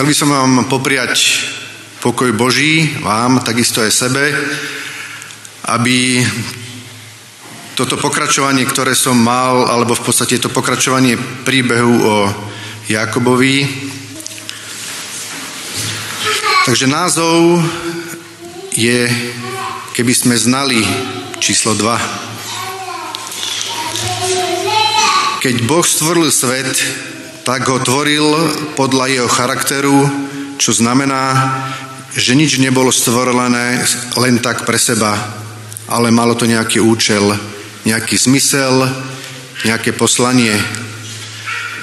Chcel by som vám popriať pokoj Boží, vám, takisto aj sebe, aby toto pokračovanie, ktoré som mal, alebo v podstate to pokračovanie príbehu o Jakobovi. Takže názov je, keby sme znali číslo 2. Keď Boh stvoril svet, tak ho tvoril podľa jeho charakteru, čo znamená, že nič nebolo stvorené len tak pre seba, ale malo to nejaký účel, nejaký zmysel, nejaké poslanie.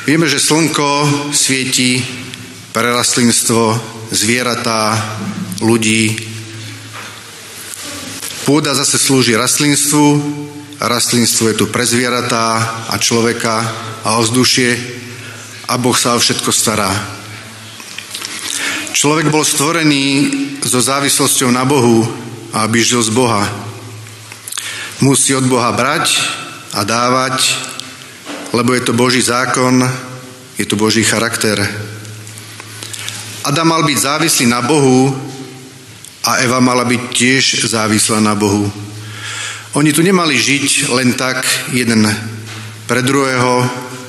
Vieme, že slnko svieti pre rastlinstvo, zvieratá, ľudí. Pôda zase slúži rastlinstvu, rastlinstvo je tu pre zvieratá a človeka a ovzdušie a Boh sa o všetko stará. Človek bol stvorený so závislosťou na Bohu, aby žil z Boha. Musí od Boha brať a dávať, lebo je to Boží zákon, je to Boží charakter. Adam mal byť závislý na Bohu a Eva mala byť tiež závislá na Bohu. Oni tu nemali žiť len tak jeden pre druhého,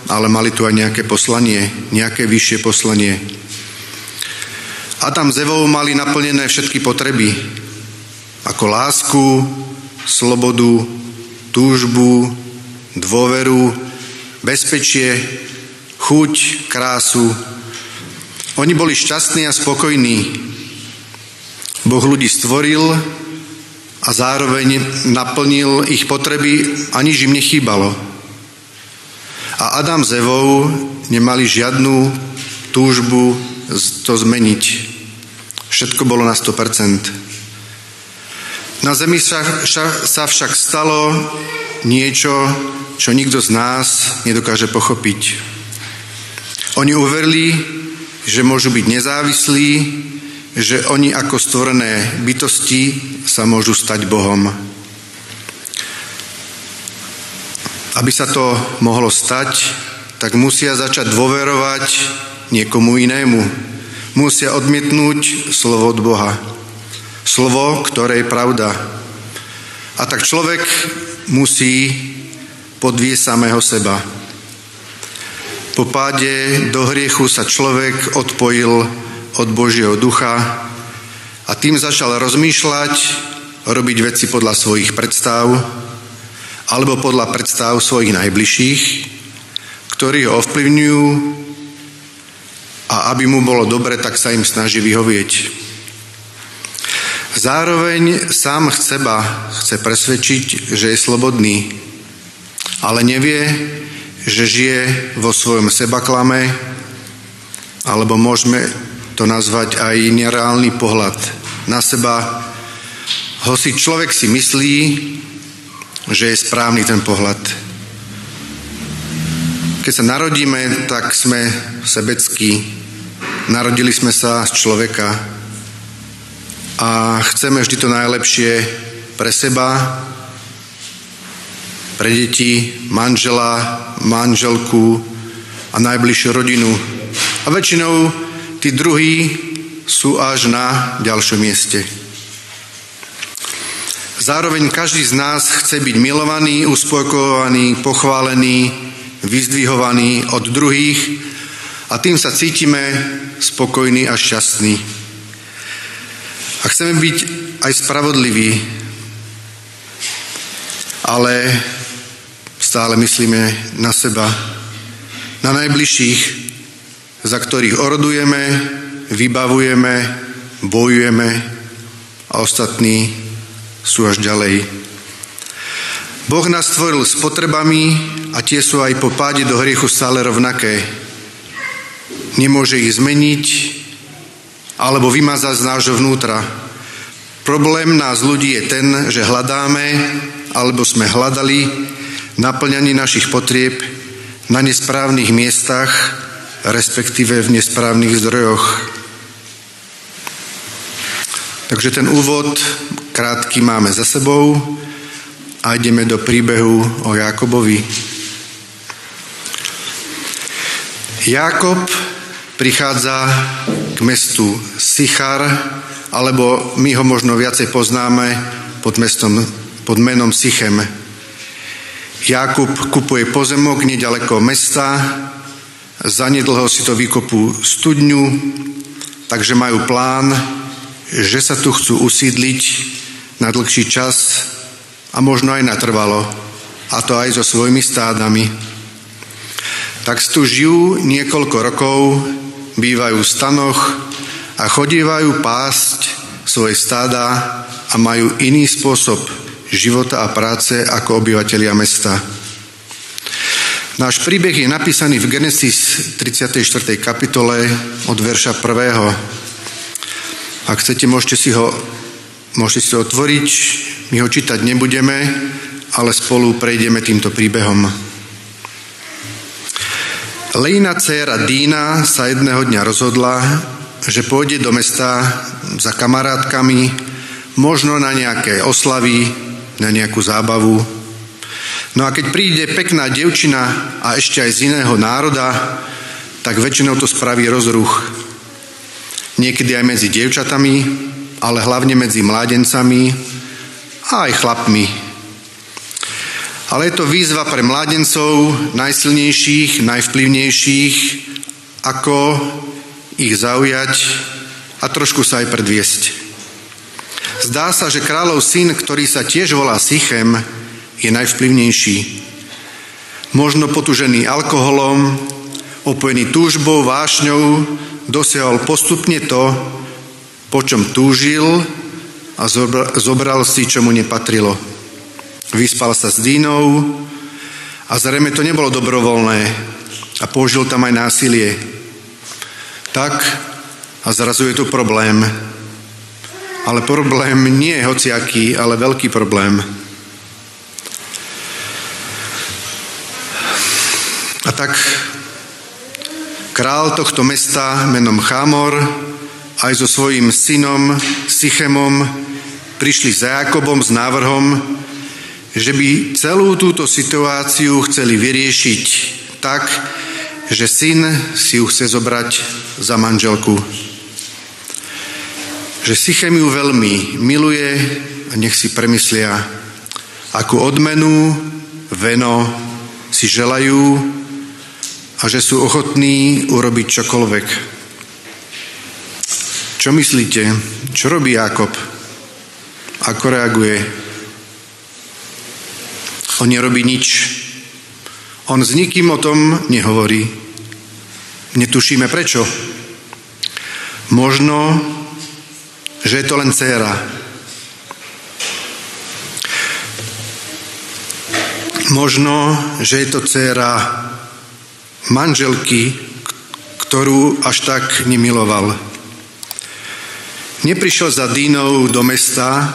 ale mali tu aj nejaké poslanie, nejaké vyššie poslanie. Adam s Evou mali naplnené všetky potreby, ako lásku, slobodu, túžbu, dôveru, bezpečie, chuť, krásu. Oni boli šťastní a spokojní. Boh ľudí stvoril a zároveň naplnil ich potreby a nič im nechýbalo. A Adam s Evou nemali žiadnu túžbu to zmeniť. Všetko bolo na 100%. Na zemi sa, sa však stalo niečo, čo nikto z nás nedokáže pochopiť. Oni uverili, že môžu byť nezávislí, že oni ako stvorené bytosti sa môžu stať Bohom. Aby sa to mohlo stať, tak musia začať dôverovať niekomu inému. Musia odmietnúť slovo od Boha. Slovo, ktoré je pravda. A tak človek musí podvieť samého seba. Po páde do hriechu sa človek odpojil od Božieho ducha a tým začal rozmýšľať, robiť veci podľa svojich predstav alebo podľa predstav svojich najbližších, ktorí ho ovplyvňujú a aby mu bolo dobre, tak sa im snaží vyhovieť. Zároveň sám seba chce presvedčiť, že je slobodný, ale nevie, že žije vo svojom sebaklame, alebo môžeme to nazvať aj nereálny pohľad na seba. Hoci človek si myslí, že je správny ten pohľad. Keď sa narodíme, tak sme sebeckí. Narodili sme sa z človeka a chceme vždy to najlepšie pre seba, pre deti, manžela, manželku a najbližšiu rodinu. A väčšinou tí druhí sú až na ďalšom mieste. Zároveň každý z nás chce byť milovaný, uspokojovaný, pochválený, vyzdvihovaný od druhých a tým sa cítime spokojní a šťastní. A chceme byť aj spravodliví, ale stále myslíme na seba, na najbližších, za ktorých orodujeme, vybavujeme, bojujeme a ostatní sú až ďalej. Boh nás stvoril s potrebami a tie sú aj po páde do hriechu stále rovnaké. Nemôže ich zmeniť alebo vymazať z nášho vnútra. Problém nás ľudí je ten, že hľadáme alebo sme hľadali naplňanie našich potrieb na nesprávnych miestach, respektíve v nesprávnych zdrojoch. Takže ten úvod krátky máme za sebou a ideme do príbehu o Jakobovi. Jakob prichádza k mestu Sichar, alebo my ho možno viacej poznáme pod, mestom, pod menom Sichem. Jakub kupuje pozemok nedaleko mesta, zanedlho si to vykopú studňu, takže majú plán, že sa tu chcú usídliť na dlhší čas a možno aj natrvalo, a to aj so svojimi stádami. Tak tu žijú niekoľko rokov, bývajú v stanoch a chodívajú pásť svoje stáda a majú iný spôsob života a práce ako obyvateľia mesta. Náš príbeh je napísaný v Genesis 34. kapitole od verša 1. Ak chcete, môžete si ho, môžete si ho otvoriť. My ho čítať nebudeme, ale spolu prejdeme týmto príbehom. Lejna dcéra Dína sa jedného dňa rozhodla, že pôjde do mesta za kamarátkami, možno na nejaké oslavy, na nejakú zábavu. No a keď príde pekná devčina a ešte aj z iného národa, tak väčšinou to spraví rozruch. Niekedy aj medzi dievčatami, ale hlavne medzi mládencami a aj chlapmi. Ale je to výzva pre mládencov najsilnejších, najvplyvnejších, ako ich zaujať a trošku sa aj predviesť. Zdá sa, že kráľov syn, ktorý sa tiež volá Sichem, je najvplyvnejší. Možno potužený alkoholom, opojený túžbou, vášňou, dosiahol postupne to, po čom túžil a zobral si, čo mu nepatrilo. Vyspal sa s Dínou a zrejme to nebolo dobrovoľné a použil tam aj násilie. Tak a zrazu je tu problém. Ale problém nie je hociaký, ale veľký problém. A tak král tohto mesta menom Chámor aj so svojím synom Sychemom prišli za Jakobom s návrhom, že by celú túto situáciu chceli vyriešiť tak, že syn si ju chce zobrať za manželku že Sychem ju veľmi miluje a nech si premyslia, akú odmenu, veno si želajú a že sú ochotní urobiť čokoľvek. Čo myslíte? Čo robí Jakob? Ako reaguje? On nerobí nič. On s nikým o tom nehovorí. Netušíme prečo. Možno že je to len dcéra. Možno, že je to dcéra manželky, ktorú až tak nemiloval. Neprišiel za Dínou do mesta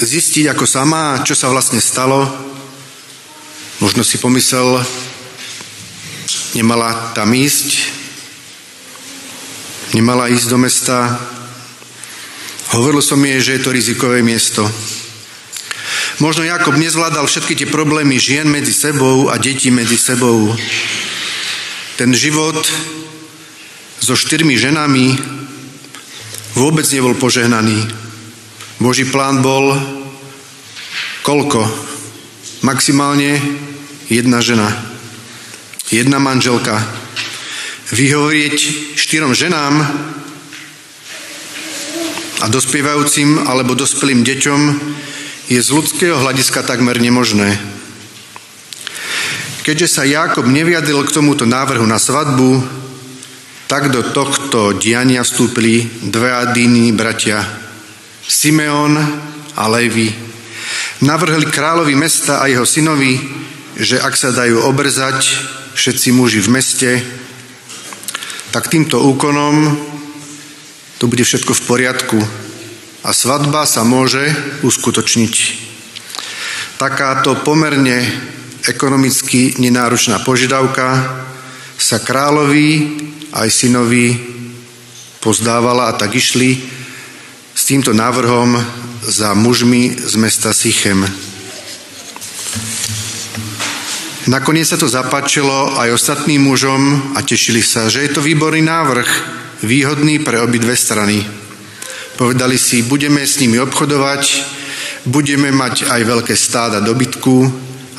zistiť ako sama, čo sa vlastne stalo. Možno si pomyslel, nemala tam ísť, nemala ísť do mesta, Hovoril som jej, že je to rizikové miesto. Možno Jakob nezvládal všetky tie problémy žien medzi sebou a detí medzi sebou. Ten život so štyrmi ženami vôbec nebol požehnaný. Boží plán bol koľko? Maximálne jedna žena. Jedna manželka. Vyhovieť štyrom ženám a dospievajúcim alebo dospelým deťom je z ľudského hľadiska takmer nemožné. Keďže sa Jákob neviadil k tomuto návrhu na svadbu, tak do tohto diania vstúpili dve adíny bratia Simeon a Levi. Navrhli kráľovi mesta a jeho synovi, že ak sa dajú obrzať všetci muži v meste, tak týmto úkonom to bude všetko v poriadku a svadba sa môže uskutočniť. Takáto pomerne ekonomicky nenáročná požiadavka sa kráľovi aj synovi pozdávala a tak išli s týmto návrhom za mužmi z mesta Sichem. Nakoniec sa to zapáčilo aj ostatným mužom a tešili sa, že je to výborný návrh, výhodný pre obidve strany. Povedali si, budeme s nimi obchodovať, budeme mať aj veľké stáda dobytku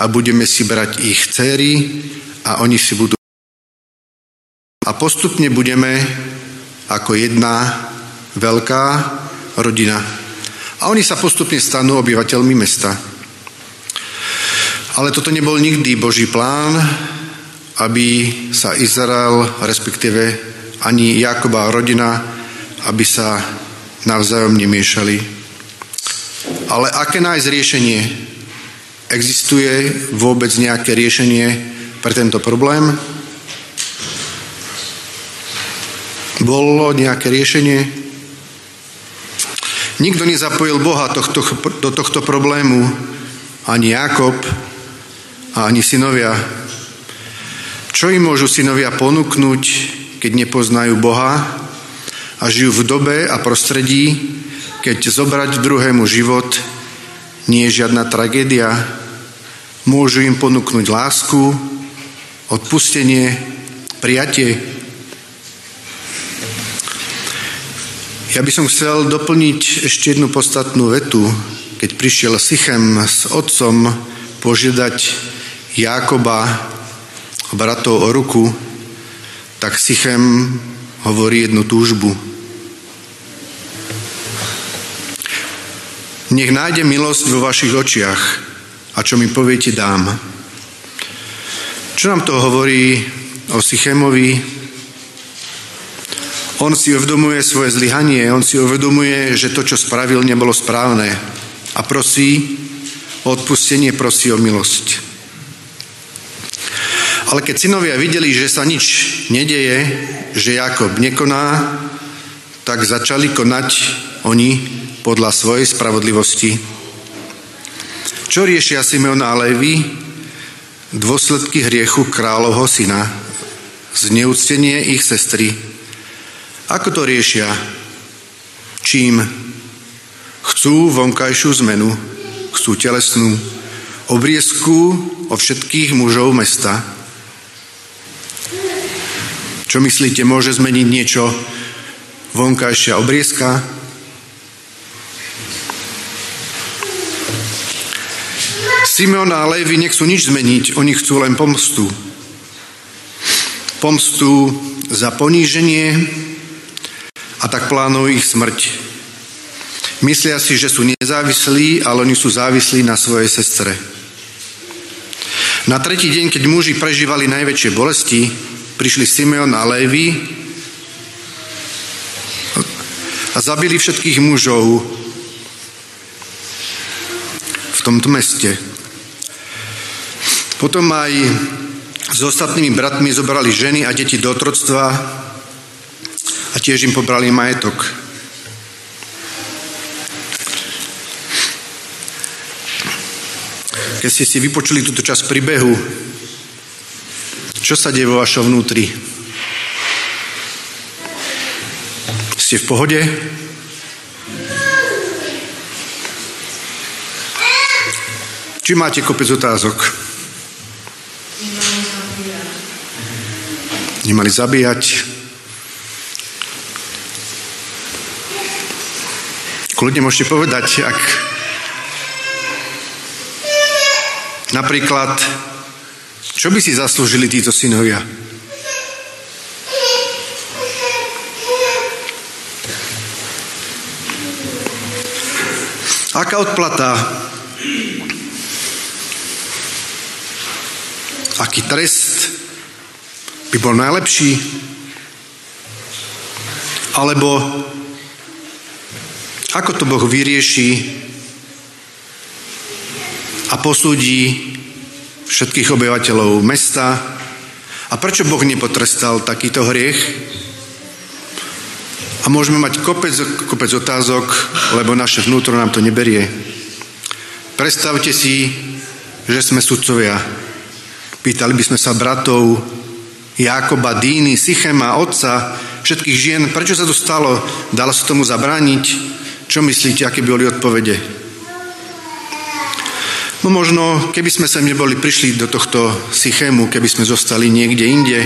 a budeme si brať ich céry a oni si budú a postupne budeme ako jedna veľká rodina. A oni sa postupne stanú obyvateľmi mesta. Ale toto nebol nikdy Boží plán, aby sa Izrael, respektíve ani Jakoba rodina, aby sa navzájom nemiešali. Ale aké nájsť riešenie? Existuje vôbec nejaké riešenie pre tento problém? Bolo nejaké riešenie? Nikto nezapojil Boha tohto, do tohto problému, ani Jakob, ani synovia. Čo im môžu synovia ponúknuť, keď nepoznajú Boha a žijú v dobe a prostredí, keď zobrať druhému život nie je žiadna tragédia. Môžu im ponúknuť lásku, odpustenie, prijatie. Ja by som chcel doplniť ešte jednu podstatnú vetu. Keď prišiel Sychem s otcom požiadať Jákoba, bratov o ruku, tak Sychem hovorí jednu túžbu. Nech nájde milosť vo vašich očiach a čo mi poviete dám. Čo nám to hovorí o Sychemovi? On si uvedomuje svoje zlyhanie, on si uvedomuje, že to, čo spravil, nebolo správne a prosí o odpustenie, prosí o milosť. Ale keď synovia videli, že sa nič nedeje, že Jakob nekoná, tak začali konať oni podľa svojej spravodlivosti. Čo riešia Simeon a Levi? Dôsledky hriechu kráľovho syna. Zneúctenie ich sestry. Ako to riešia? Čím? Chcú vonkajšiu zmenu, chcú telesnú obriezku o všetkých mužov mesta. Čo myslíte, môže zmeniť niečo vonkajšia obriezka? Simeon a Levi nechcú nič zmeniť, oni chcú len pomstu. Pomstu za poníženie a tak plánujú ich smrť. Myslia si, že sú nezávislí, ale oni sú závislí na svojej sestre. Na tretí deň, keď muži prežívali najväčšie bolesti, prišli Simeon a Lévy a zabili všetkých mužov v tomto meste. Potom aj s ostatnými bratmi zobrali ženy a deti do otroctva a tiež im pobrali majetok. Keď ste si vypočuli túto časť príbehu, čo sa deje vo vašom vnútri? Ste v pohode? Či máte kopec otázok? Nemali zabíjať. Kľudne môžete povedať, ak napríklad čo by si zaslúžili títo synovia? Aká odplata? Aký trest by bol najlepší? Alebo ako to Boh vyrieši a posúdi všetkých obyvateľov mesta. A prečo Boh nepotrestal takýto hriech? A môžeme mať kopec, kopec otázok, lebo naše vnútro nám to neberie. Predstavte si, že sme sudcovia. Pýtali by sme sa bratov Jakoba, Dýny, Sychema, otca, všetkých žien, prečo sa to stalo? Dalo sa tomu zabrániť? Čo myslíte, aké boli odpovede? No možno, keby sme sem neboli prišli do tohto Sychému, keby sme zostali niekde inde,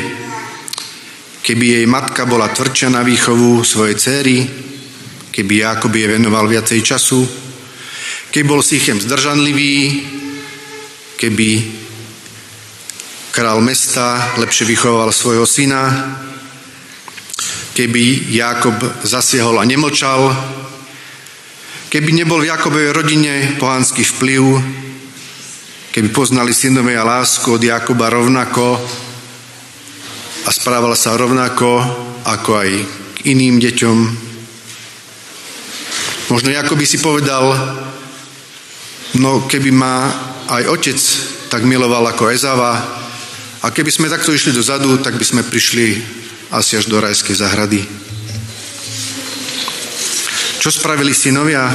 keby jej matka bola tvrdšia na výchovu svojej céry, keby Jakob jej venoval viacej času, keby bol Sychem zdržanlivý, keby král mesta lepšie vychoval svojho syna, keby Jakob zasiahol a nemlčal, keby nebol v Jakobovej rodine pohanský vplyv, keby poznali synovia lásku od Jakuba rovnako a správal sa rovnako ako aj k iným deťom. Možno Jakub by si povedal, no keby ma aj otec tak miloval ako Ezava a keby sme takto išli dozadu, tak by sme prišli asi až do rajskej zahrady. Čo spravili synovia?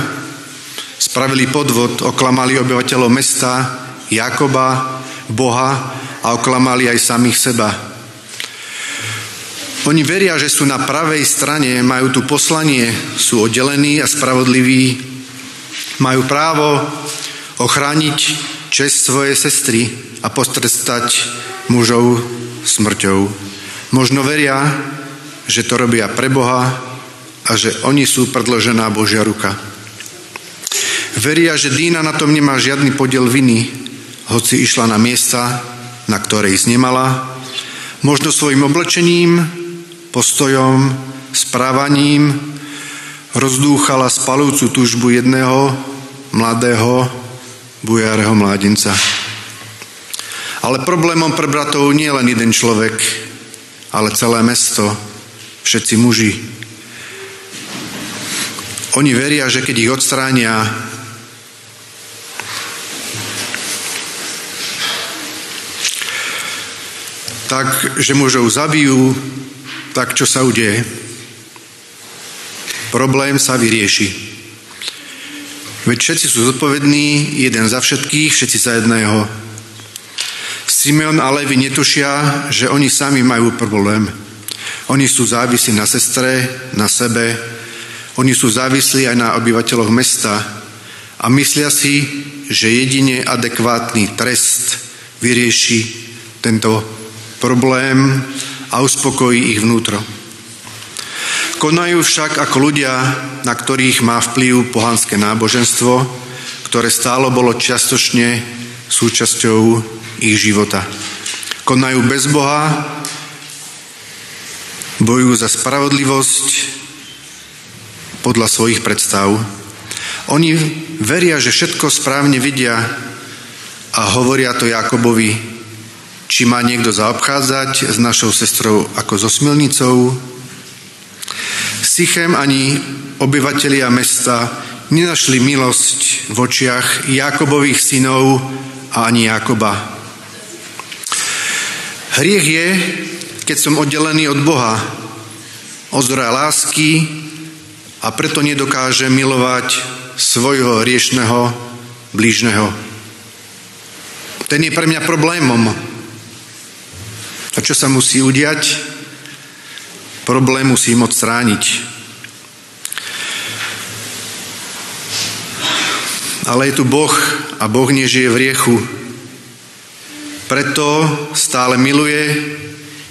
Spravili podvod, oklamali obyvateľov mesta, Jakoba, Boha a oklamali aj samých seba. Oni veria, že sú na pravej strane, majú tu poslanie, sú oddelení a spravodliví, majú právo ochrániť čest svojej sestry a postrestať mužov smrťou. Možno veria, že to robia pre Boha a že oni sú predložená Božia ruka. Veria, že Dína na tom nemá žiadny podiel viny, hoci išla na miesta, na ktoré ísť nemala, možno svojim oblečením, postojom, správaním rozdúchala spalujúcu túžbu jedného mladého bujáreho mládenca. Ale problémom pre bratov nie je len jeden človek, ale celé mesto, všetci muži. Oni veria, že keď ich odstránia, tak, že mužov zabijú, tak čo sa udeje? Problém sa vyrieši. Veď všetci sú zodpovední, jeden za všetkých, všetci za jedného. Simeon a Levi netušia, že oni sami majú problém. Oni sú závislí na sestre, na sebe, oni sú závislí aj na obyvateľoch mesta a myslia si, že jedine adekvátny trest vyrieši tento problém a uspokojí ich vnútro. Konajú však ako ľudia, na ktorých má vplyv pohanské náboženstvo, ktoré stálo bolo čiastočne súčasťou ich života. Konajú bez Boha, bojujú za spravodlivosť podľa svojich predstav. Oni veria, že všetko správne vidia a hovoria to Jakobovi, či má niekto zaobchádzať s našou sestrou ako so smilnicou? Sychem ani obyvatelia mesta nenašli milosť v očiach Jakobových synov a ani Jakoba. Hriech je, keď som oddelený od Boha, od zdroja lásky a preto nedokáže milovať svojho riešného blížneho. Ten je pre mňa problémom, a čo sa musí udiať? Problém musím odstrániť. Ale je tu Boh a Boh nežije v riechu. Preto stále miluje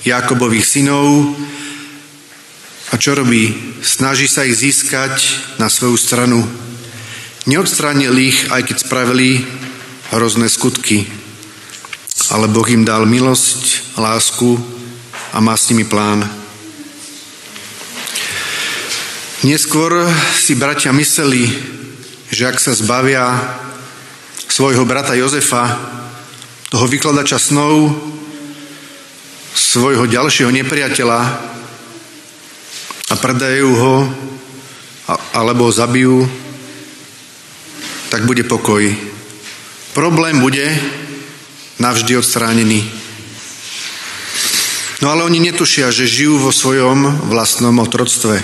Jakobových synov a čo robí? Snaží sa ich získať na svoju stranu. Neodstránil ich, aj keď spravili hrozné skutky ale Boh im dal milosť, lásku a má s nimi plán. Neskôr si bratia mysleli, že ak sa zbavia svojho brata Jozefa, toho vykladača snov, svojho ďalšieho nepriateľa a predajú ho alebo ho zabijú, tak bude pokoj. Problém bude, navždy odstránený. No ale oni netušia, že žijú vo svojom vlastnom otroctve.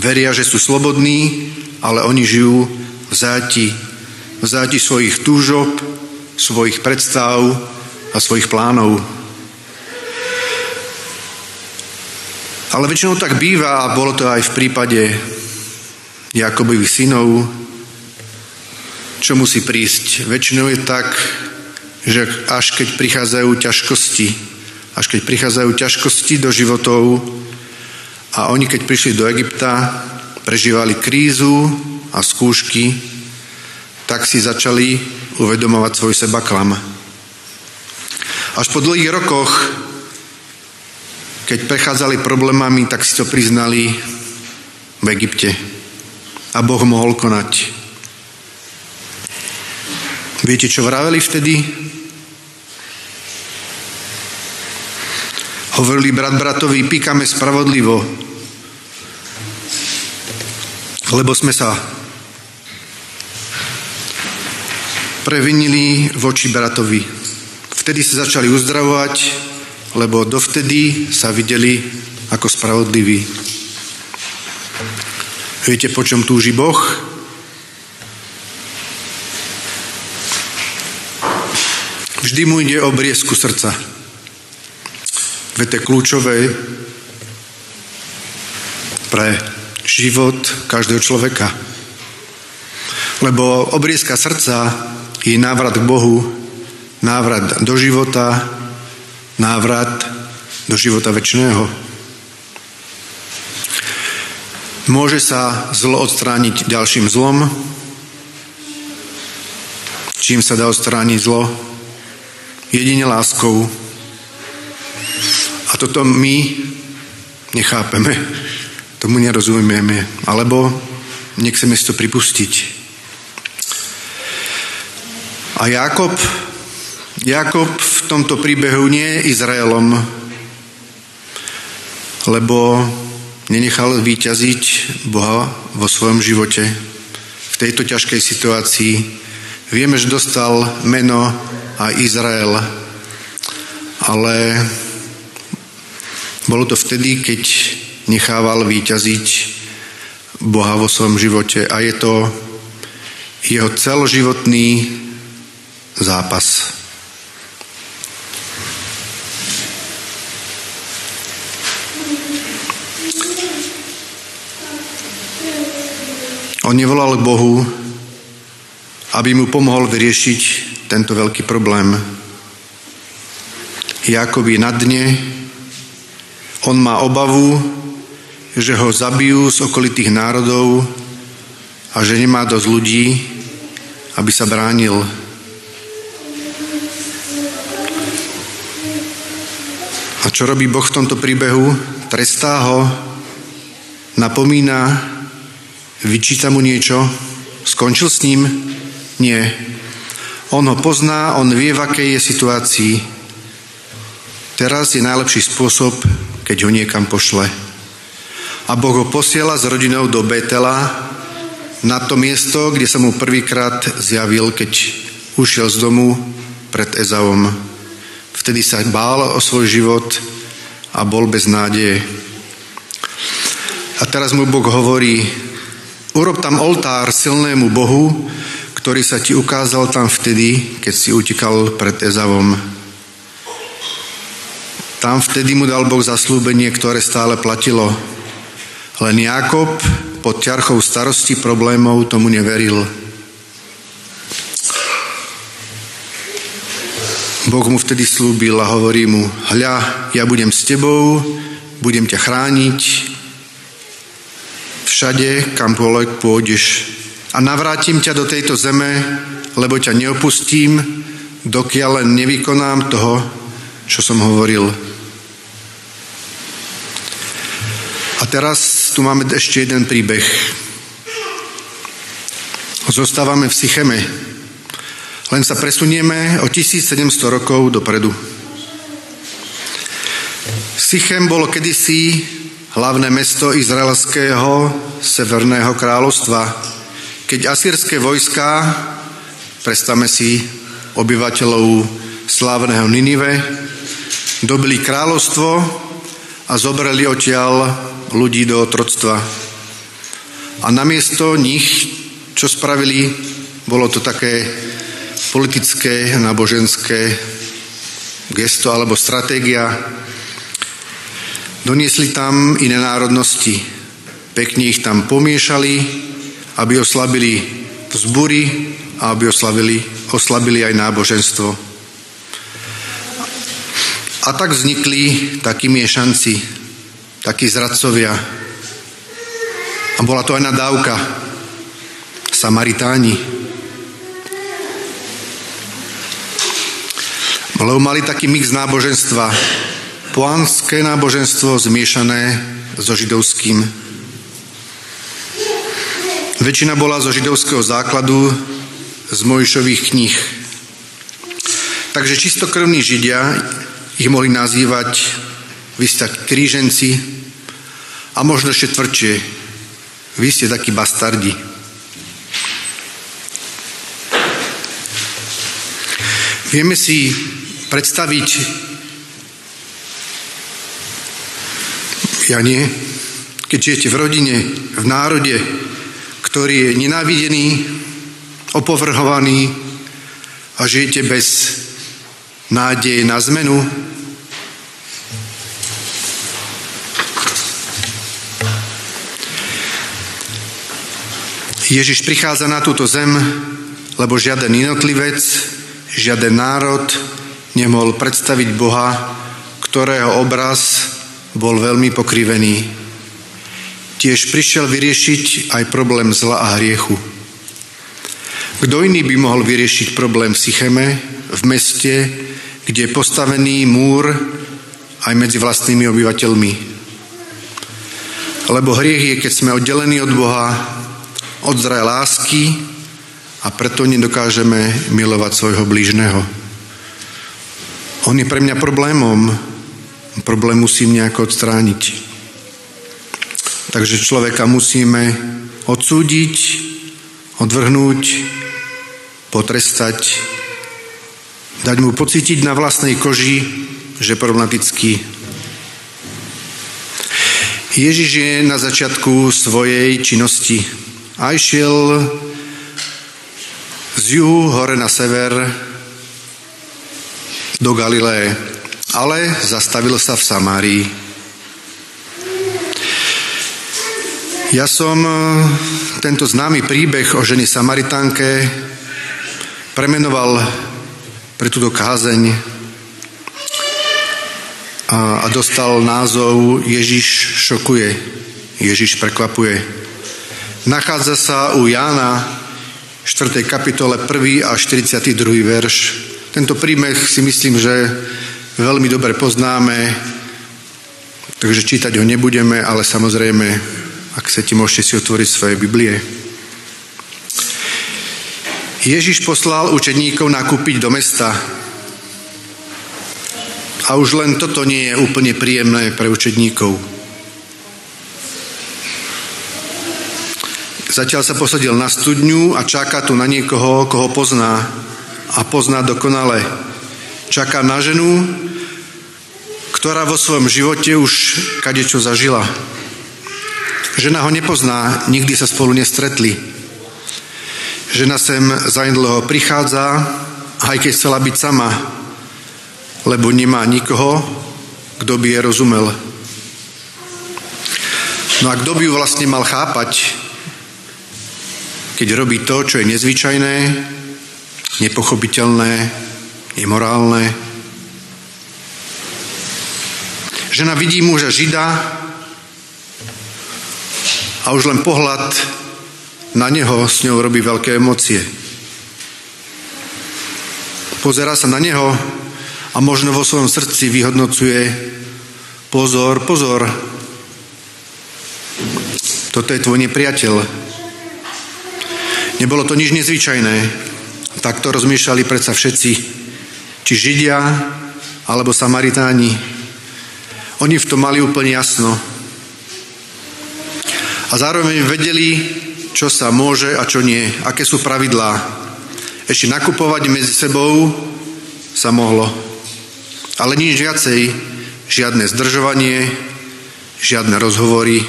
Veria, že sú slobodní, ale oni žijú v záti, v záti svojich túžob, svojich predstav a svojich plánov. Ale väčšinou tak býva a bolo to aj v prípade Jakobových synov. čo musí prísť. Väčšinou je tak, že až keď prichádzajú ťažkosti, až keď prichádzajú ťažkosti do životov a oni keď prišli do Egypta, prežívali krízu a skúšky, tak si začali uvedomovať svoj seba klam. Až po dlhých rokoch, keď prechádzali problémami, tak si to priznali v Egypte. A Boh mohol konať. Viete, čo vraveli vtedy? Hovorili brat bratovi, píkame spravodlivo, lebo sme sa previnili voči bratovi. Vtedy sa začali uzdravovať, lebo dovtedy sa videli ako spravodliví. Viete, po čom túži Boh? Vždy mu ide o briesku srdca. Veď je kľúčové pre život každého človeka. Lebo obrieska srdca je návrat k Bohu, návrat do života, návrat do života väčšného. Môže sa zlo odstrániť ďalším zlom. Čím sa dá odstrániť zlo? Jedine láskou. A toto my nechápeme, tomu nerozumieme, alebo nechceme si to pripustiť. A Jakob, Jakob v tomto príbehu nie je Izraelom, lebo nenechal vyťaziť Boha vo svojom živote v tejto ťažkej situácii. Vieme, že dostal meno aj Izrael, ale bolo to vtedy, keď nechával výťaziť Boha vo svojom živote a je to jeho celoživotný zápas. On nevolal k Bohu, aby mu pomohol vyriešiť tento veľký problém. Je na dne, on má obavu, že ho zabijú z okolitých národov a že nemá dosť ľudí, aby sa bránil. A čo robí Boh v tomto príbehu? Trestá ho, napomína, vyčíta mu niečo, skončil s ním? Nie. On ho pozná, on vie, v akej je situácii. Teraz je najlepší spôsob, keď ho niekam pošle. A Boh ho posiela s rodinou do Betela na to miesto, kde sa mu prvýkrát zjavil, keď ušiel z domu pred Ezavom. Vtedy sa bál o svoj život a bol bez nádeje. A teraz mu Boh hovorí, urob tam oltár silnému Bohu, ktorý sa ti ukázal tam vtedy, keď si utekal pred Ezavom. Tam vtedy mu dal Boh zaslúbenie, ktoré stále platilo. Len Jakob pod ťarchou starosti problémov tomu neveril. Boh mu vtedy slúbil a hovorí mu, hľa, ja budem s tebou, budem ťa chrániť, všade, kam pôjdeš. A navrátim ťa do tejto zeme, lebo ťa neopustím, dokiaľ len nevykonám toho, čo som hovoril. A teraz tu máme ešte jeden príbeh. Zostávame v Sycheme. Len sa presunieme o 1700 rokov dopredu. Sychem bolo kedysi hlavné mesto izraelského severného kráľovstva. Keď asýrske vojska, predstavme si obyvateľov slávneho Ninive, dobili kráľovstvo a zobrali odtiaľ ľudí do otroctva. A namiesto nich, čo spravili, bolo to také politické, náboženské gesto alebo stratégia. Doniesli tam iné národnosti. Pekne ich tam pomiešali, aby oslabili vzbúri a aby oslavili, oslabili aj náboženstvo. A tak vznikli takí miešanci, takí zradcovia. A bola to aj nadávka. Samaritáni. Lebo mali taký mix náboženstva. Poanské náboženstvo zmiešané so židovským. Väčšina bola zo židovského základu, z Mojšových kníh. Takže čistokrvní židia ich mohli nazývať vy ste kríženci a možno ešte tvrdšie, vy ste takí bastardi. Vieme si predstaviť, ja nie, keď žijete v rodine, v národe, ktorý je nenávidený, opovrhovaný a žijete bez nádeje na zmenu, Ježiš prichádza na túto zem, lebo žiaden jednotlivec, žiaden národ nemohol predstaviť Boha, ktorého obraz bol veľmi pokrivený. Tiež prišiel vyriešiť aj problém zla a hriechu. Kto iný by mohol vyriešiť problém v Sycheme, v meste, kde je postavený múr aj medzi vlastnými obyvateľmi. Lebo hriech je, keď sme oddelení od Boha, od zraj lásky a preto nedokážeme milovať svojho blížneho. On je pre mňa problémom. Problém musím nejako odstrániť. Takže človeka musíme odsúdiť, odvrhnúť, potrestať, dať mu pocítiť na vlastnej koži, že problematický. Ježiš je na začiatku svojej činnosti a išiel z juhu hore na sever do Galileje, ale zastavil sa v Samárii. Ja som eh, tento známy príbeh o ženy Samaritánke premenoval pre túto kázeň a, a dostal názov Ježiš šokuje, Ježiš prekvapuje. Nachádza sa u Jána 4. kapitole 1. a 42. verš. Tento príbeh si myslím, že veľmi dobre poznáme, takže čítať ho nebudeme, ale samozrejme, ak chcete, môžete si otvoriť svoje Biblie. Ježiš poslal učeníkov nakúpiť do mesta. A už len toto nie je úplne príjemné pre učeníkov. Zatiaľ sa posadil na studňu a čaká tu na niekoho, koho pozná. A pozná dokonale. Čaká na ženu, ktorá vo svojom živote už kadečo zažila. Žena ho nepozná, nikdy sa spolu nestretli. Žena sem zanedlho prichádza, aj keď chcela byť sama, lebo nemá nikoho, kto by je rozumel. No a kto by ju vlastne mal chápať, keď robí to, čo je nezvyčajné, nepochopiteľné, nemorálne. Žena vidí muža žida a už len pohľad na neho s ňou robí veľké emócie. Pozerá sa na neho a možno vo svojom srdci vyhodnocuje pozor, pozor, toto je tvoj nepriateľ, Nebolo to nič nezvyčajné. Takto rozmýšľali predsa všetci, či Židia alebo Samaritáni. Oni v tom mali úplne jasno. A zároveň vedeli, čo sa môže a čo nie, aké sú pravidlá. Ešte nakupovať medzi sebou sa mohlo. Ale nič viacej, žiadne zdržovanie, žiadne rozhovory,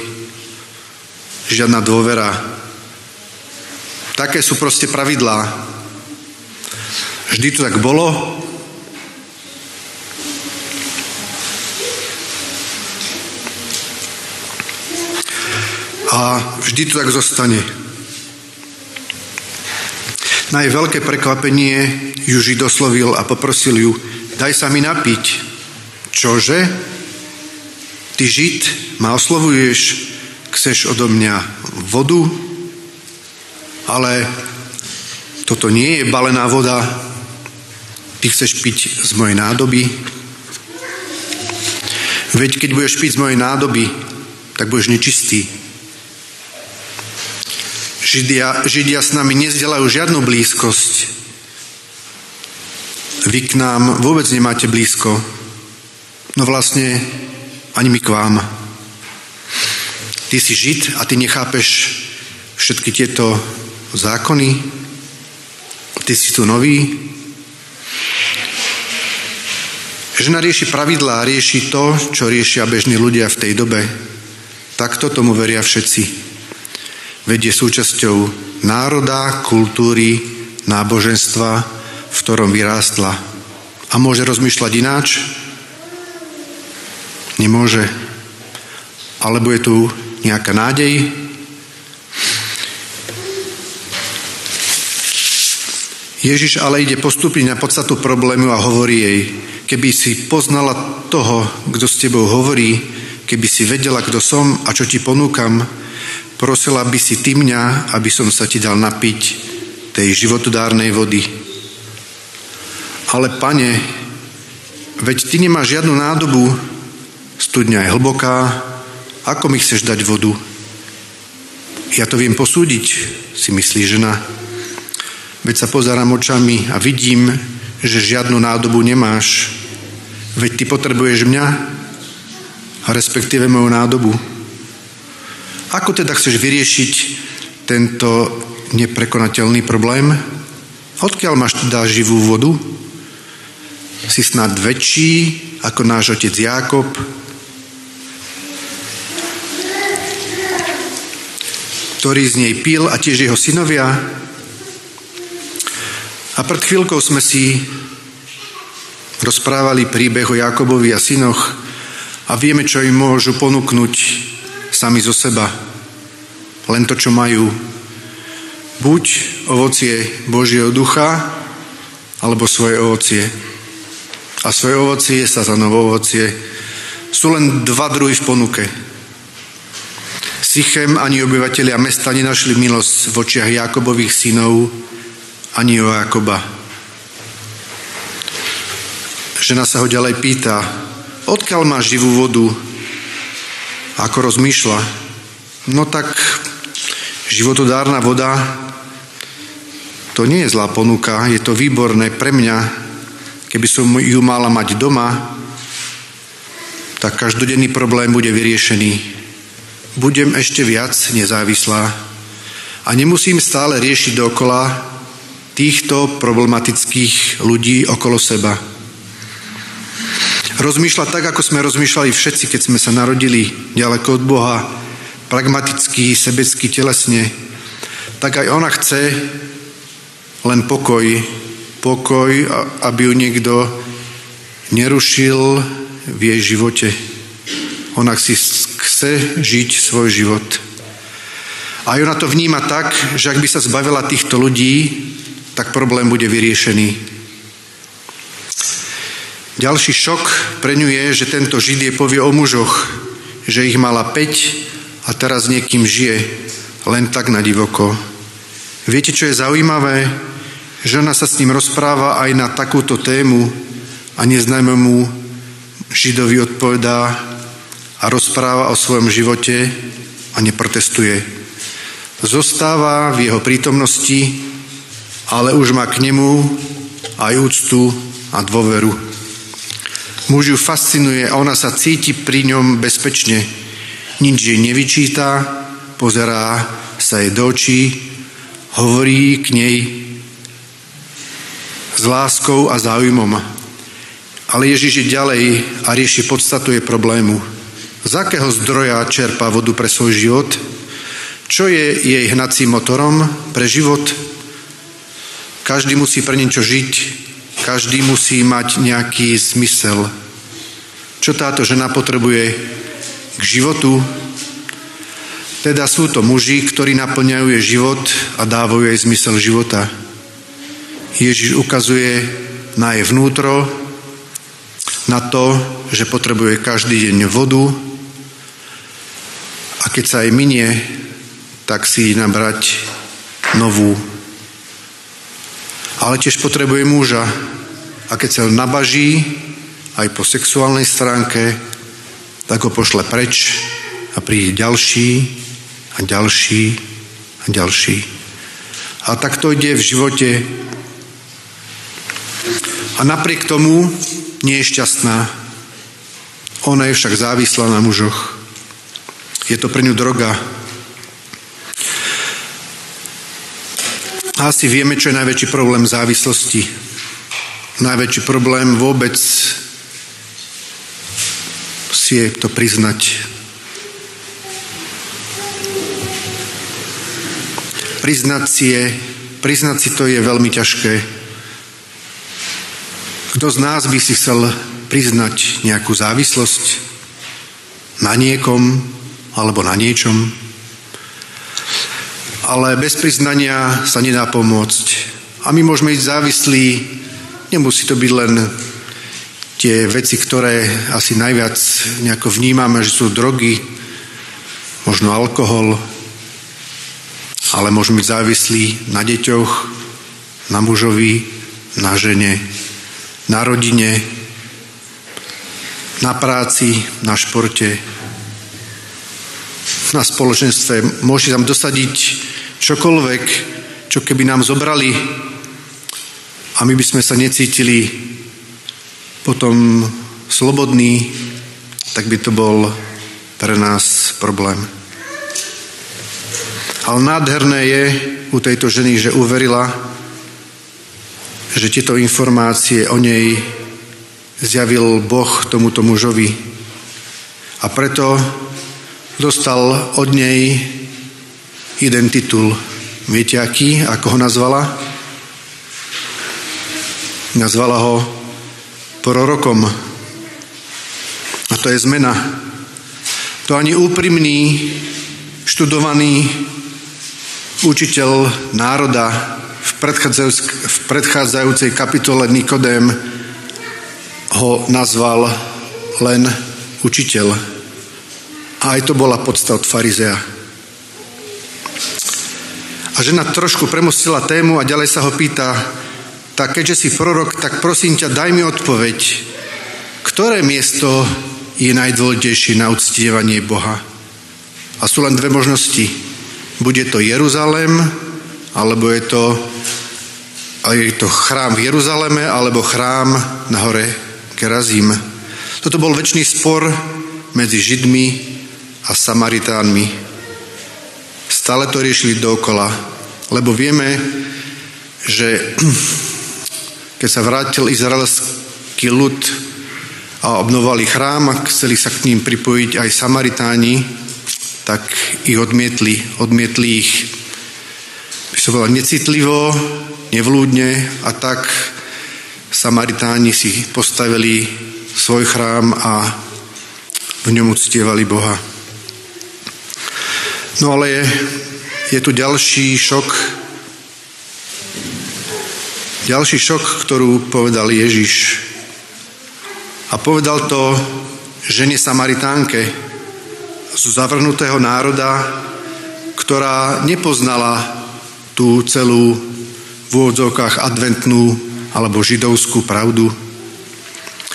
žiadna dôvera, Také sú proste pravidlá. Vždy to tak bolo. A vždy to tak zostane. Na jej veľké prekvapenie ju Žid a poprosil ju, daj sa mi napiť. Čože? Ty Žid ma oslovuješ, chceš odo mňa vodu? Ale toto nie je balená voda, ty chceš piť z mojej nádoby. Veď keď budeš piť z mojej nádoby, tak budeš nečistý. Židia, Židia s nami nezdelajú žiadnu blízkosť. Vy k nám vôbec nemáte blízko. No vlastne ani my k vám. Ty si Žid a ty nechápeš všetky tieto zákony. Ty si tu nový. Žena rieši pravidlá, rieši to, čo riešia bežní ľudia v tej dobe. Takto tomu veria všetci vedie súčasťou národa, kultúry, náboženstva, v ktorom vyrástla. A môže rozmýšľať ináč? Nemôže. Alebo je tu nejaká nádej? Ježiš ale ide postúpiť na podstatu problému a hovorí jej, keby si poznala toho, kto s tebou hovorí, keby si vedela, kto som a čo ti ponúkam, prosila by si ty mňa, aby som sa ti dal napiť tej životodárnej vody. Ale pane, veď ty nemáš žiadnu nádobu, studňa je hlboká, ako mi chceš dať vodu? Ja to viem posúdiť, si myslí žena. Veď sa pozerám očami a vidím, že žiadnu nádobu nemáš. Veď ty potrebuješ mňa a respektíve moju nádobu. Ako teda chceš vyriešiť tento neprekonateľný problém? Odkiaľ máš teda živú vodu? Si snad väčší ako náš otec Jákob? ktorý z nej pil a tiež jeho synovia. A pred chvíľkou sme si rozprávali príbeh o Jakobovi a synoch a vieme, čo im môžu ponúknuť sami zo seba. Len to, čo majú. Buď ovocie Božieho ducha, alebo svoje ovocie. A svoje ovocie je sazanovo ovocie. Sú len dva druhy v ponuke. Sichem ani obyvateľia mesta nenašli milosť v očiach Jakobových synov, ani o Jakoba. Žena sa ho ďalej pýta, odkiaľ má živú vodu, ako rozmýšľa, no tak životodárna voda to nie je zlá ponuka, je to výborné pre mňa. Keby som ju mala mať doma, tak každodenný problém bude vyriešený. Budem ešte viac nezávislá a nemusím stále riešiť dokola týchto problematických ľudí okolo seba. Rozmýšľať tak, ako sme rozmýšľali všetci, keď sme sa narodili ďaleko od Boha, pragmaticky, sebecky, telesne, tak aj ona chce len pokoj, pokoj, aby ju niekto nerušil v jej živote. Ona si chce žiť svoj život. A ona to vníma tak, že ak by sa zbavila týchto ľudí, tak problém bude vyriešený. Ďalší šok pre ňu je, že tento Žid je povie o mužoch, že ich mala 5 a teraz niekým žije, len tak na divoko. Viete, čo je zaujímavé? Žena sa s ním rozpráva aj na takúto tému a neznámemu Židovi odpovedá a rozpráva o svojom živote a neprotestuje. Zostáva v jeho prítomnosti, ale už má k nemu aj úctu a dôveru. Muž ju fascinuje a ona sa cíti pri ňom bezpečne. Nič jej nevyčíta, pozerá sa jej do očí, hovorí k nej s láskou a záujmom. Ale Ježiš je ďalej a rieši podstatu jej problému. Z akého zdroja čerpá vodu pre svoj život? Čo je jej hnacím motorom pre život? Každý musí pre niečo žiť, každý musí mať nejaký zmysel. Čo táto žena potrebuje k životu? Teda sú to muži, ktorí naplňajú jej život a dávajú jej zmysel života. Ježiš ukazuje na jej vnútro, na to, že potrebuje každý deň vodu a keď sa jej minie, tak si nabrať novú. Ale tiež potrebuje muža a keď sa nabaží aj po sexuálnej stránke, tak ho pošle preč a príde ďalší a ďalší a ďalší. A tak to ide v živote. A napriek tomu nie je šťastná. Ona je však závislá na mužoch. Je to pre ňu droga. A asi vieme, čo je najväčší problém závislosti. Najväčší problém vôbec si je to priznať. Priznať si je, priznať si to je veľmi ťažké. Kto z nás by si chcel priznať nejakú závislosť na niekom alebo na niečom? Ale bez priznania sa nedá pomôcť. A my môžeme ísť závislí, nemusí to byť len tie veci, ktoré asi najviac nejako vnímame, že sú drogy, možno alkohol, ale môžeme byť závislí na deťoch, na mužovi, na žene, na rodine, na práci, na športe, na spoločenstve. Môže tam dosadiť čokoľvek, čo keby nám zobrali a my by sme sa necítili potom slobodní, tak by to bol pre nás problém. Ale nádherné je u tejto ženy, že uverila, že tieto informácie o nej zjavil Boh tomuto mužovi. A preto dostal od nej jeden titul. Viete aký? Ako ho nazvala? Nazvala ho prorokom. A to je zmena. To ani úprimný, študovaný učiteľ národa v predchádzajúcej kapitole Nikodém ho nazval len učiteľ. A aj to bola podsta od farizea. A žena trošku premostila tému a ďalej sa ho pýta, tak keďže si prorok, tak prosím ťa, daj mi odpoveď, ktoré miesto je najdôležitejšie na uctievanie Boha? A sú len dve možnosti. Bude to Jeruzalém, alebo je to, je to chrám v Jeruzaleme, alebo chrám na hore Gerazim. Toto bol väčší spor medzi Židmi a Samaritánmi. Stále to riešili dookola, lebo vieme, že keď sa vrátil izraelský ľud a obnovali chrám a chceli sa k ním pripojiť aj Samaritáni, tak ich odmietli. Odmietli ich by som povedal, necitlivo, nevlúdne a tak Samaritáni si postavili svoj chrám a v ňom uctievali Boha. No ale je, je tu ďalší šok, ďalší šok, ktorú povedal Ježiš. A povedal to žene Samaritánke z zavrhnutého národa, ktorá nepoznala tú celú v úvodzovkách adventnú alebo židovskú pravdu.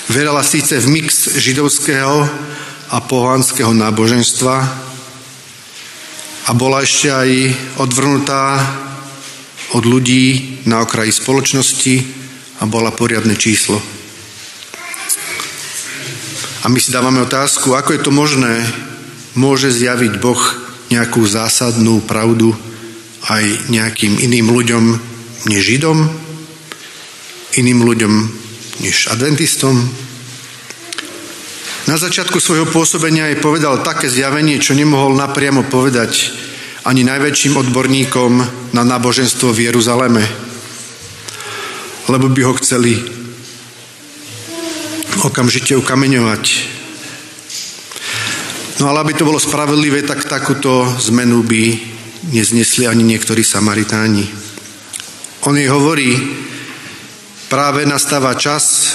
Verala síce v mix židovského a pohanského náboženstva a bola ešte aj odvrnutá od ľudí na okraji spoločnosti a bola poriadne číslo. A my si dávame otázku, ako je to možné, môže zjaviť Boh nejakú zásadnú pravdu aj nejakým iným ľuďom než Židom, iným ľuďom než adventistom. Na začiatku svojho pôsobenia aj povedal také zjavenie, čo nemohol napriamo povedať ani najväčším odborníkom na náboženstvo v Jeruzaleme, lebo by ho chceli okamžite ukameňovať. No ale aby to bolo spravedlivé, tak takúto zmenu by neznesli ani niektorí Samaritáni. On jej hovorí, Práve nastáva čas,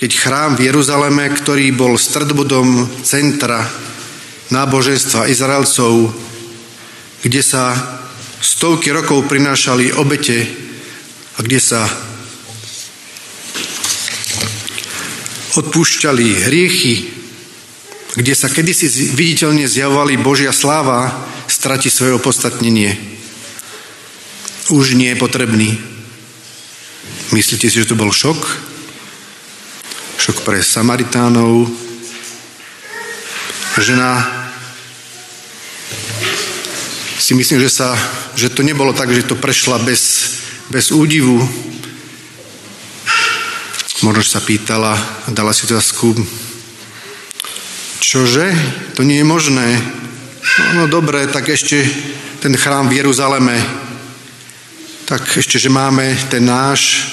keď chrám v Jeruzaleme, ktorý bol stredbodom centra náboženstva Izraelcov, kde sa stovky rokov prinášali obete a kde sa odpúšťali hriechy, kde sa kedysi viditeľne zjavovali Božia sláva, strati svoje opodstatnenie. Už nie je potrebný. Myslíte si, že to bol šok? Šok pre Samaritánov. Žena si myslím, že, sa, že to nebolo tak, že to prešla bez, bez údivu. Možno sa pýtala, dala si otázku, čože? To nie je možné. No, no dobre, tak ešte ten chrám v Jeruzaleme, tak ešte, že máme ten náš.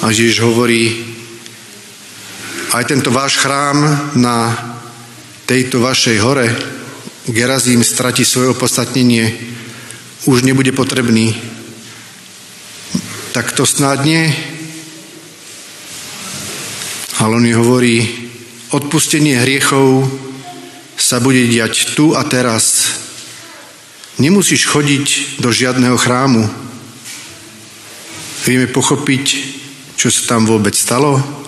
A Ježiš hovorí, aj tento váš chrám na tejto vašej hore, Gerazím stratí svoje opodstatnenie, už nebude potrebný. Tak to snadne. Ale on hovorí, odpustenie hriechov sa bude diať tu a teraz. Nemusíš chodiť do žiadneho chrámu. Vieme pochopiť, čo sa tam vôbec stalo.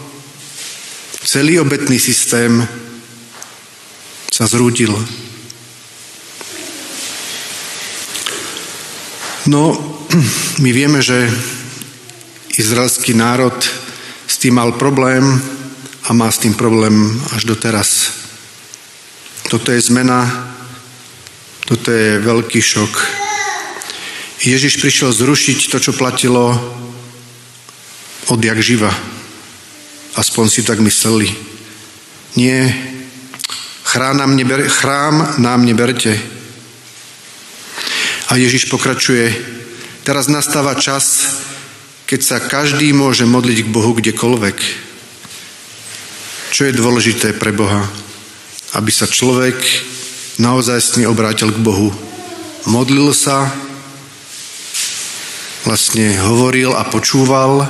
Celý obetný systém sa zrúdil. No, my vieme, že izraelský národ s tým mal problém a má s tým problém až doteraz. Toto je zmena, toto je veľký šok. Ježiš prišiel zrušiť to, čo platilo odjak živa. Aspoň si tak mysleli. Nie, chrám nám, neber, chrám nám neberte, a Ježiš pokračuje, teraz nastáva čas, keď sa každý môže modliť k Bohu kdekoľvek. Čo je dôležité pre Boha? Aby sa človek naozaj obrátil k Bohu. Modlil sa, vlastne hovoril a počúval,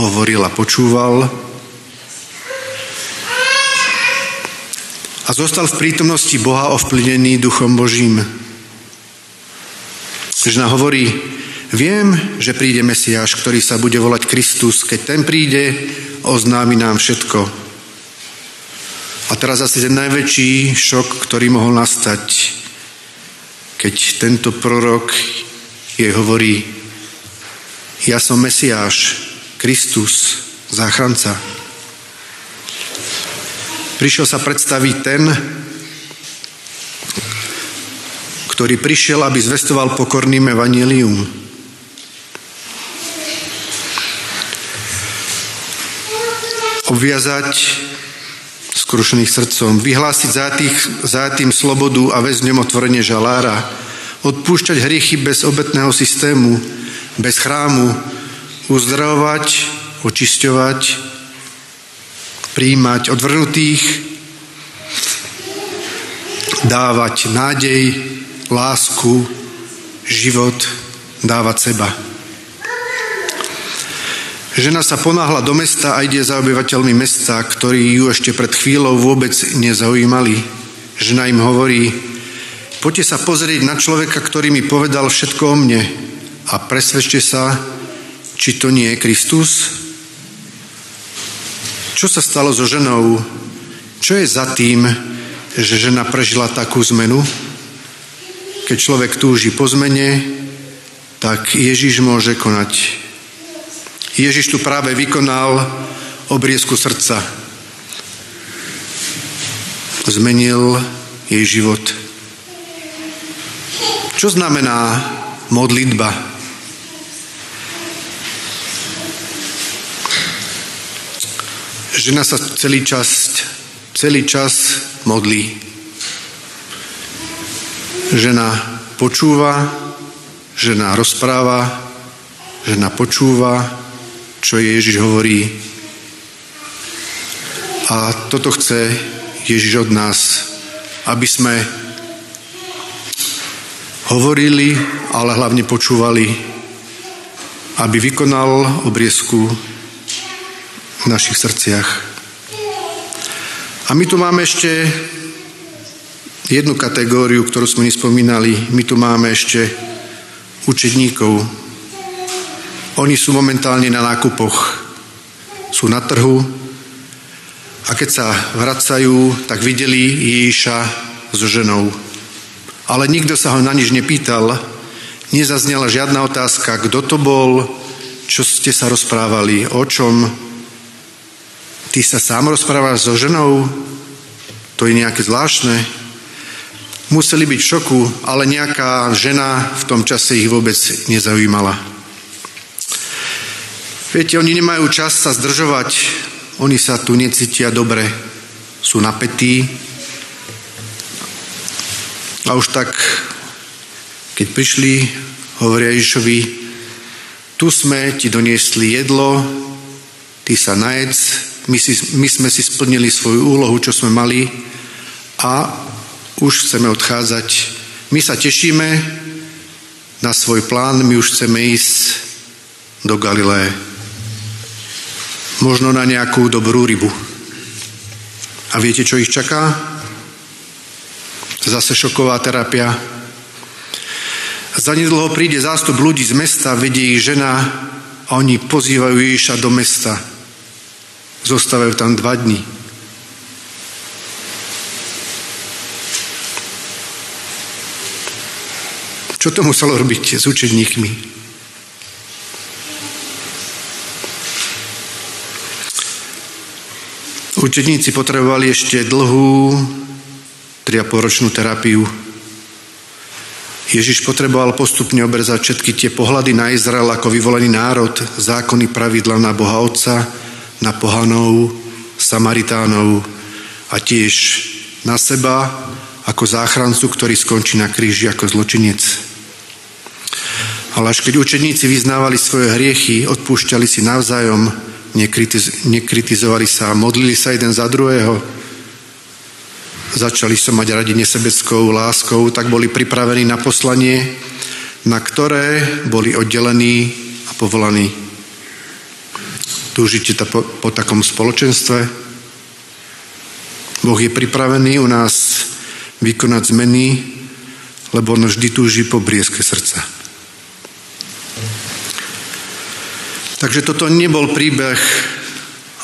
hovoril a počúval zostal v prítomnosti Boha ovplyvnený Duchom Božím. Žena hovorí, viem, že príde Mesiáš, ktorý sa bude volať Kristus. Keď ten príde, oznámi nám všetko. A teraz asi ten najväčší šok, ktorý mohol nastať, keď tento prorok jej hovorí, ja som Mesiáš, Kristus, záchranca. Prišiel sa predstaviť ten, ktorý prišiel, aby zvestoval pokorným evanílium. Obviazať skrušených srdcom, vyhlásiť za tým slobodu a väzňom otvorenie žalára, odpúšťať hriechy bez obetného systému, bez chrámu, uzdravovať, očisťovať, príjmať odvrnutých, dávať nádej, lásku, život, dávať seba. Žena sa ponáhla do mesta a ide za obyvateľmi mesta, ktorí ju ešte pred chvíľou vôbec nezaujímali. Žena im hovorí, poďte sa pozrieť na človeka, ktorý mi povedal všetko o mne a presvedčte sa, či to nie je Kristus. Čo sa stalo so ženou? Čo je za tým, že žena prežila takú zmenu? Keď človek túži po zmene, tak Ježiš môže konať. Ježiš tu práve vykonal obriezku srdca. Zmenil jej život. Čo znamená modlitba? Žena sa celý čas, celý čas modlí. Žena počúva, žena rozpráva, žena počúva, čo Ježiš hovorí. A toto chce Ježiš od nás, aby sme hovorili, ale hlavne počúvali. aby vykonal obriezku v našich srdciach. A my tu máme ešte jednu kategóriu, ktorú sme nespomínali. My tu máme ešte učedníkov. Oni sú momentálne na nákupoch. Sú na trhu a keď sa vracajú, tak videli Ježiša so ženou. Ale nikto sa ho na nič nepýtal, nezaznela žiadna otázka, kto to bol, čo ste sa rozprávali, o čom. Ty sa sám rozprávaš so ženou? To je nejaké zvláštne. Museli byť v šoku, ale nejaká žena v tom čase ich vôbec nezaujímala. Viete, oni nemajú čas sa zdržovať, oni sa tu necítia dobre, sú napätí. A už tak keď prišli, hovoria Ježišovi, tu sme ti doniesli jedlo, ty sa najedz, my, si, my sme si splnili svoju úlohu, čo sme mali a už chceme odchádzať. My sa tešíme na svoj plán, my už chceme ísť do Galileje. Možno na nejakú dobrú rybu. A viete, čo ich čaká? Zase šoková terapia, Zanedlho príde zástup ľudí z mesta, vedie ich žena a oni pozývajú Ježiša do mesta. Zostávajú tam dva dní. Čo to muselo robiť s učedníkmi? Učedníci potrebovali ešte dlhú 3,5 ročnú terapiu Ježiš potreboval postupne obrezať všetky tie pohľady na Izrael ako vyvolený národ, zákony, pravidla na Boha Otca, na pohanov, Samaritánov a tiež na seba ako záchrancu, ktorý skončí na kríži ako zločinec. Ale až keď učeníci vyznávali svoje hriechy, odpúšťali si navzájom, nekritiz- nekritizovali sa, modlili sa jeden za druhého, začali sa mať radi nesebeckou láskou, tak boli pripravení na poslanie, na ktoré boli oddelení a povolaní. Túžite to po, po takom spoločenstve? Boh je pripravený u nás vykonať zmeny, lebo on vždy túži po brieske srdca. Takže toto nebol príbeh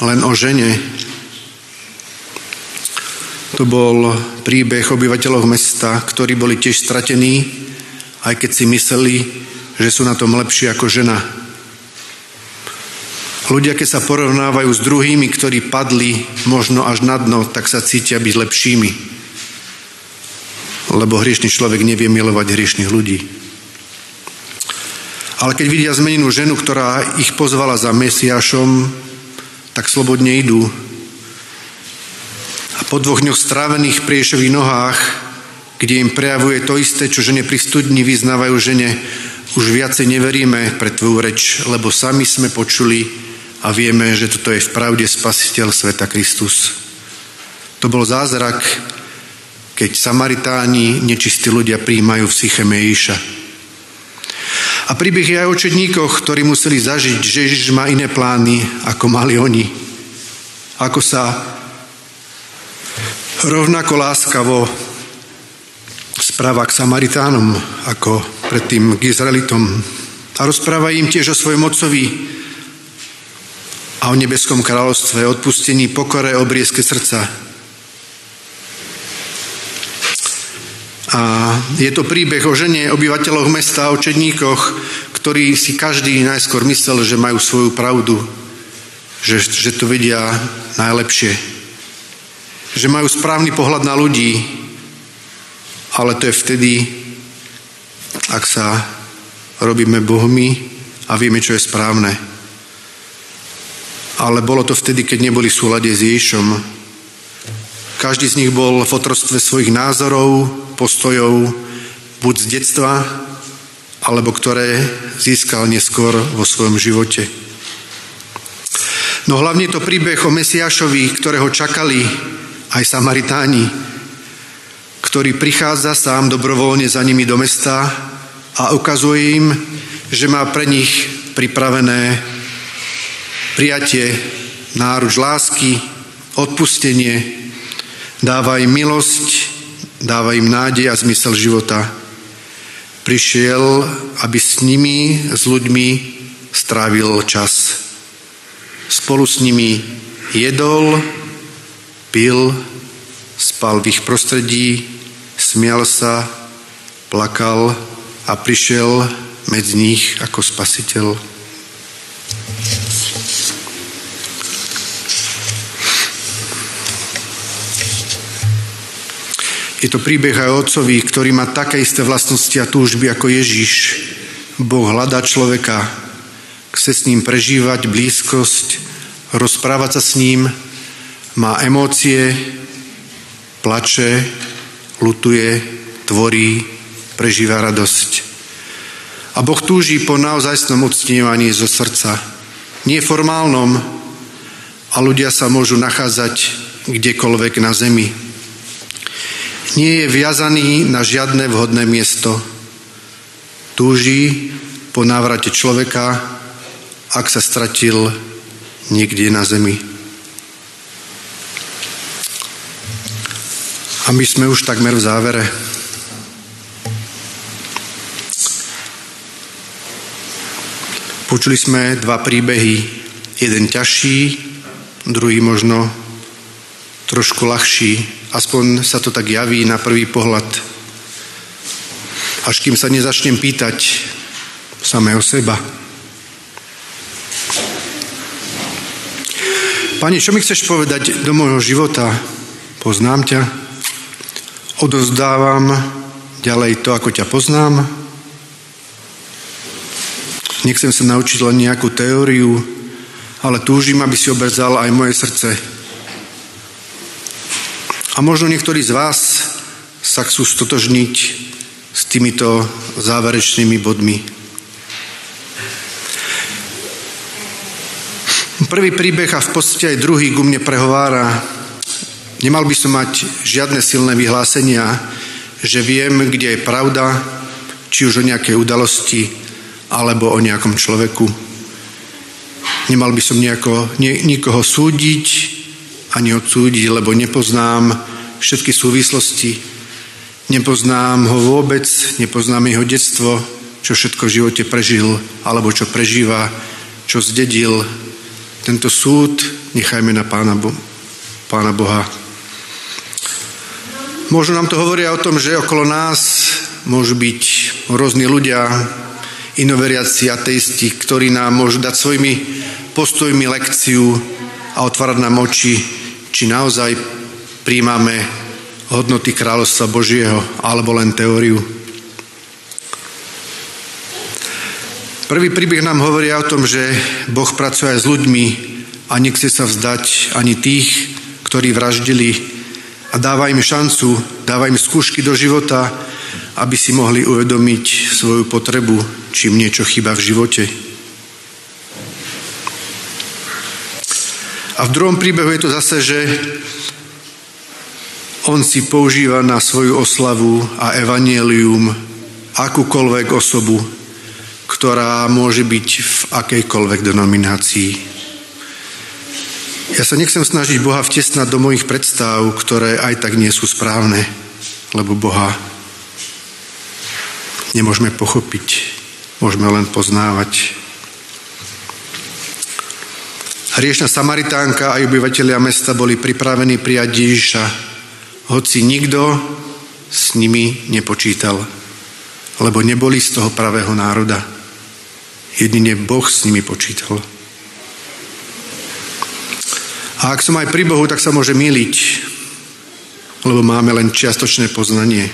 len o žene, to bol príbeh obyvateľov mesta, ktorí boli tiež stratení, aj keď si mysleli, že sú na tom lepšie ako žena. Ľudia, keď sa porovnávajú s druhými, ktorí padli možno až na dno, tak sa cítia byť lepšími. Lebo hriešný človek nevie milovať hriešných ľudí. Ale keď vidia zmenenú ženu, ktorá ich pozvala za Mesiašom, tak slobodne idú po dvoch dňoch strávených pri Ježových nohách, kde im prejavuje to isté, čo žene pri studni vyznávajú žene, už viacej neveríme pre tvoju reč, lebo sami sme počuli a vieme, že toto je v pravde spasiteľ sveta Kristus. To bol zázrak, keď Samaritáni, nečistí ľudia, príjmajú v Sycheme Ježiša. A príbeh je aj o četníkoch, ktorí museli zažiť, že Ježiš má iné plány, ako mali oni. Ako sa rovnako láskavo správa k Samaritánom ako predtým k Izraelitom. A rozpráva im tiež o svojom otcovi a o nebeskom kráľovstve, odpustení, pokore, obriezke srdca. A je to príbeh o žene, obyvateľoch mesta, o čedníkoch, ktorí si každý najskôr myslel, že majú svoju pravdu, že, že to vedia najlepšie že majú správny pohľad na ľudí, ale to je vtedy, ak sa robíme bohmi a vieme, čo je správne. Ale bolo to vtedy, keď neboli v súlade s Ježišom. Každý z nich bol v otrostve svojich názorov, postojov, buď z detstva, alebo ktoré získal neskôr vo svojom živote. No hlavne to príbeh o Mesiášovi, ktorého čakali aj Samaritáni, ktorý prichádza sám dobrovoľne za nimi do mesta a ukazuje im, že má pre nich pripravené prijatie, náruč lásky, odpustenie, dáva im milosť, dáva im nádej a zmysel života. Prišiel, aby s nimi, s ľuďmi strávil čas. Spolu s nimi jedol, pil, spal v ich prostredí, smial sa, plakal a prišiel medzi nich ako spasiteľ. Je to príbeh aj otcovi, ktorý má také isté vlastnosti a túžby ako Ježiš. Boh hľadá človeka, chce s ním prežívať blízkosť, rozprávať sa s ním, má emócie, plače, lutuje, tvorí, prežíva radosť. A Boh túží po naozajstnom uctievaní zo srdca. Nie formálnom, a ľudia sa môžu nachádzať kdekoľvek na zemi. Nie je viazaný na žiadne vhodné miesto. Túži po návrate človeka, ak sa stratil niekde na zemi. A my sme už takmer v závere. Počuli sme dva príbehy. Jeden ťažší, druhý možno trošku ľahší. Aspoň sa to tak javí na prvý pohľad. Až kým sa nezačnem pýtať samého seba. Pane, čo mi chceš povedať do môjho života? Poznám ťa. Odozdávam ďalej to, ako ťa poznám Nechcem sa naučiť len nejakú teóriu, ale túžim, aby si obrzal aj moje srdce. A možno niektorí z vás sa chcú stotožniť s týmito záverečnými bodmi. Prvý príbeh a v podstate aj druhý ku mne prehovára. Nemal by som mať žiadne silné vyhlásenia, že viem, kde je pravda, či už o nejakej udalosti, alebo o nejakom človeku. Nemal by som nejako, nie, nikoho súdiť ani odsúdiť, lebo nepoznám všetky súvislosti. Nepoznám ho vôbec, nepoznám jeho detstvo, čo všetko v živote prežil, alebo čo prežíva, čo zdedil. Tento súd nechajme na Pána, Bo- Pána Boha. Možno nám to hovoria o tom, že okolo nás môžu byť rôzni ľudia, inoveriaci ateisti, ktorí nám môžu dať svojimi postojmi lekciu a otvárať nám oči, či naozaj príjmame hodnoty kráľovstva Božieho alebo len teóriu. Prvý príbeh nám hovorí o tom, že Boh pracuje aj s ľuďmi a nechce sa vzdať ani tých, ktorí vraždili a dáva im šancu, dáva im skúšky do života, aby si mohli uvedomiť svoju potrebu čím niečo chyba v živote. A v druhom príbehu je to zase, že on si používa na svoju oslavu a evanielium akúkoľvek osobu, ktorá môže byť v akejkoľvek denominácii. Ja sa nechcem snažiť Boha vtesnať do mojich predstav, ktoré aj tak nie sú správne, lebo Boha nemôžeme pochopiť môžeme len poznávať. Hriešna Samaritánka a obyvateľia mesta boli pripravení prijať Ježiša, hoci nikto s nimi nepočítal, lebo neboli z toho pravého národa. Jedine Boh s nimi počítal. A ak som aj pri Bohu, tak sa môže miliť, lebo máme len čiastočné poznanie.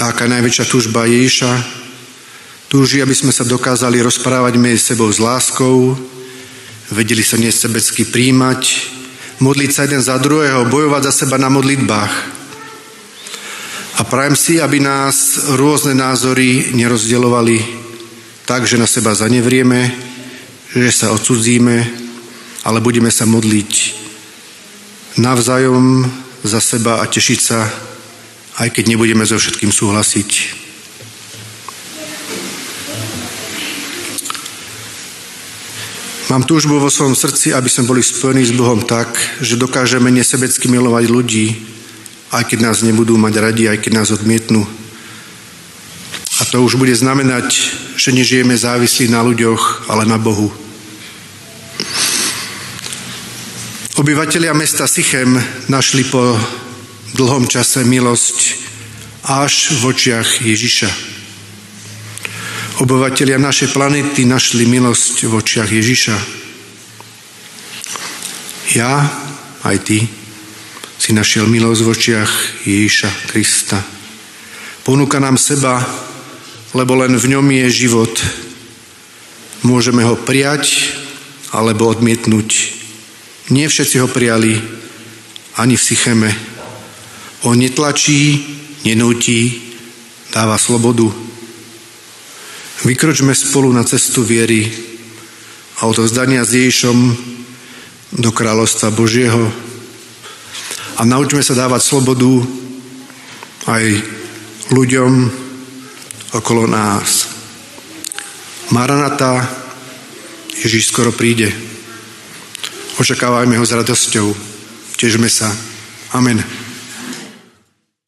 A aká najväčšia túžba Ježiša? Túži, aby sme sa dokázali rozprávať medzi sebou s láskou, vedeli sa nesebecky príjmať, modliť sa jeden za druhého, bojovať za seba na modlitbách. A prajem si, aby nás rôzne názory nerozdielovali tak, že na seba zanevrieme, že sa odsudzíme, ale budeme sa modliť navzájom za seba a tešiť sa aj keď nebudeme so všetkým súhlasiť. Mám túžbu vo svojom srdci, aby sme boli spojení s Bohom tak, že dokážeme nesebecky milovať ľudí, aj keď nás nebudú mať radi, aj keď nás odmietnú. A to už bude znamenať, že nežijeme závislí na ľuďoch, ale na Bohu. Obyvatelia mesta Sychem našli po dlhom čase milosť až v očiach Ježiša. Obyvatelia našej planety našli milosť v očiach Ježiša. Ja, aj ty, si našiel milosť v očiach Ježiša Krista. Ponúka nám seba, lebo len v ňom je život. Môžeme ho prijať alebo odmietnúť. Nie všetci ho prijali, ani v Sycheme. On netlačí, nenúti, dáva slobodu. Vykročme spolu na cestu viery a odovzdania s Ježišom do kráľovstva Božieho a naučme sa dávať slobodu aj ľuďom okolo nás. Maranata, Ježiš skoro príde. Očakávajme ho s radosťou. Težme sa. Amen.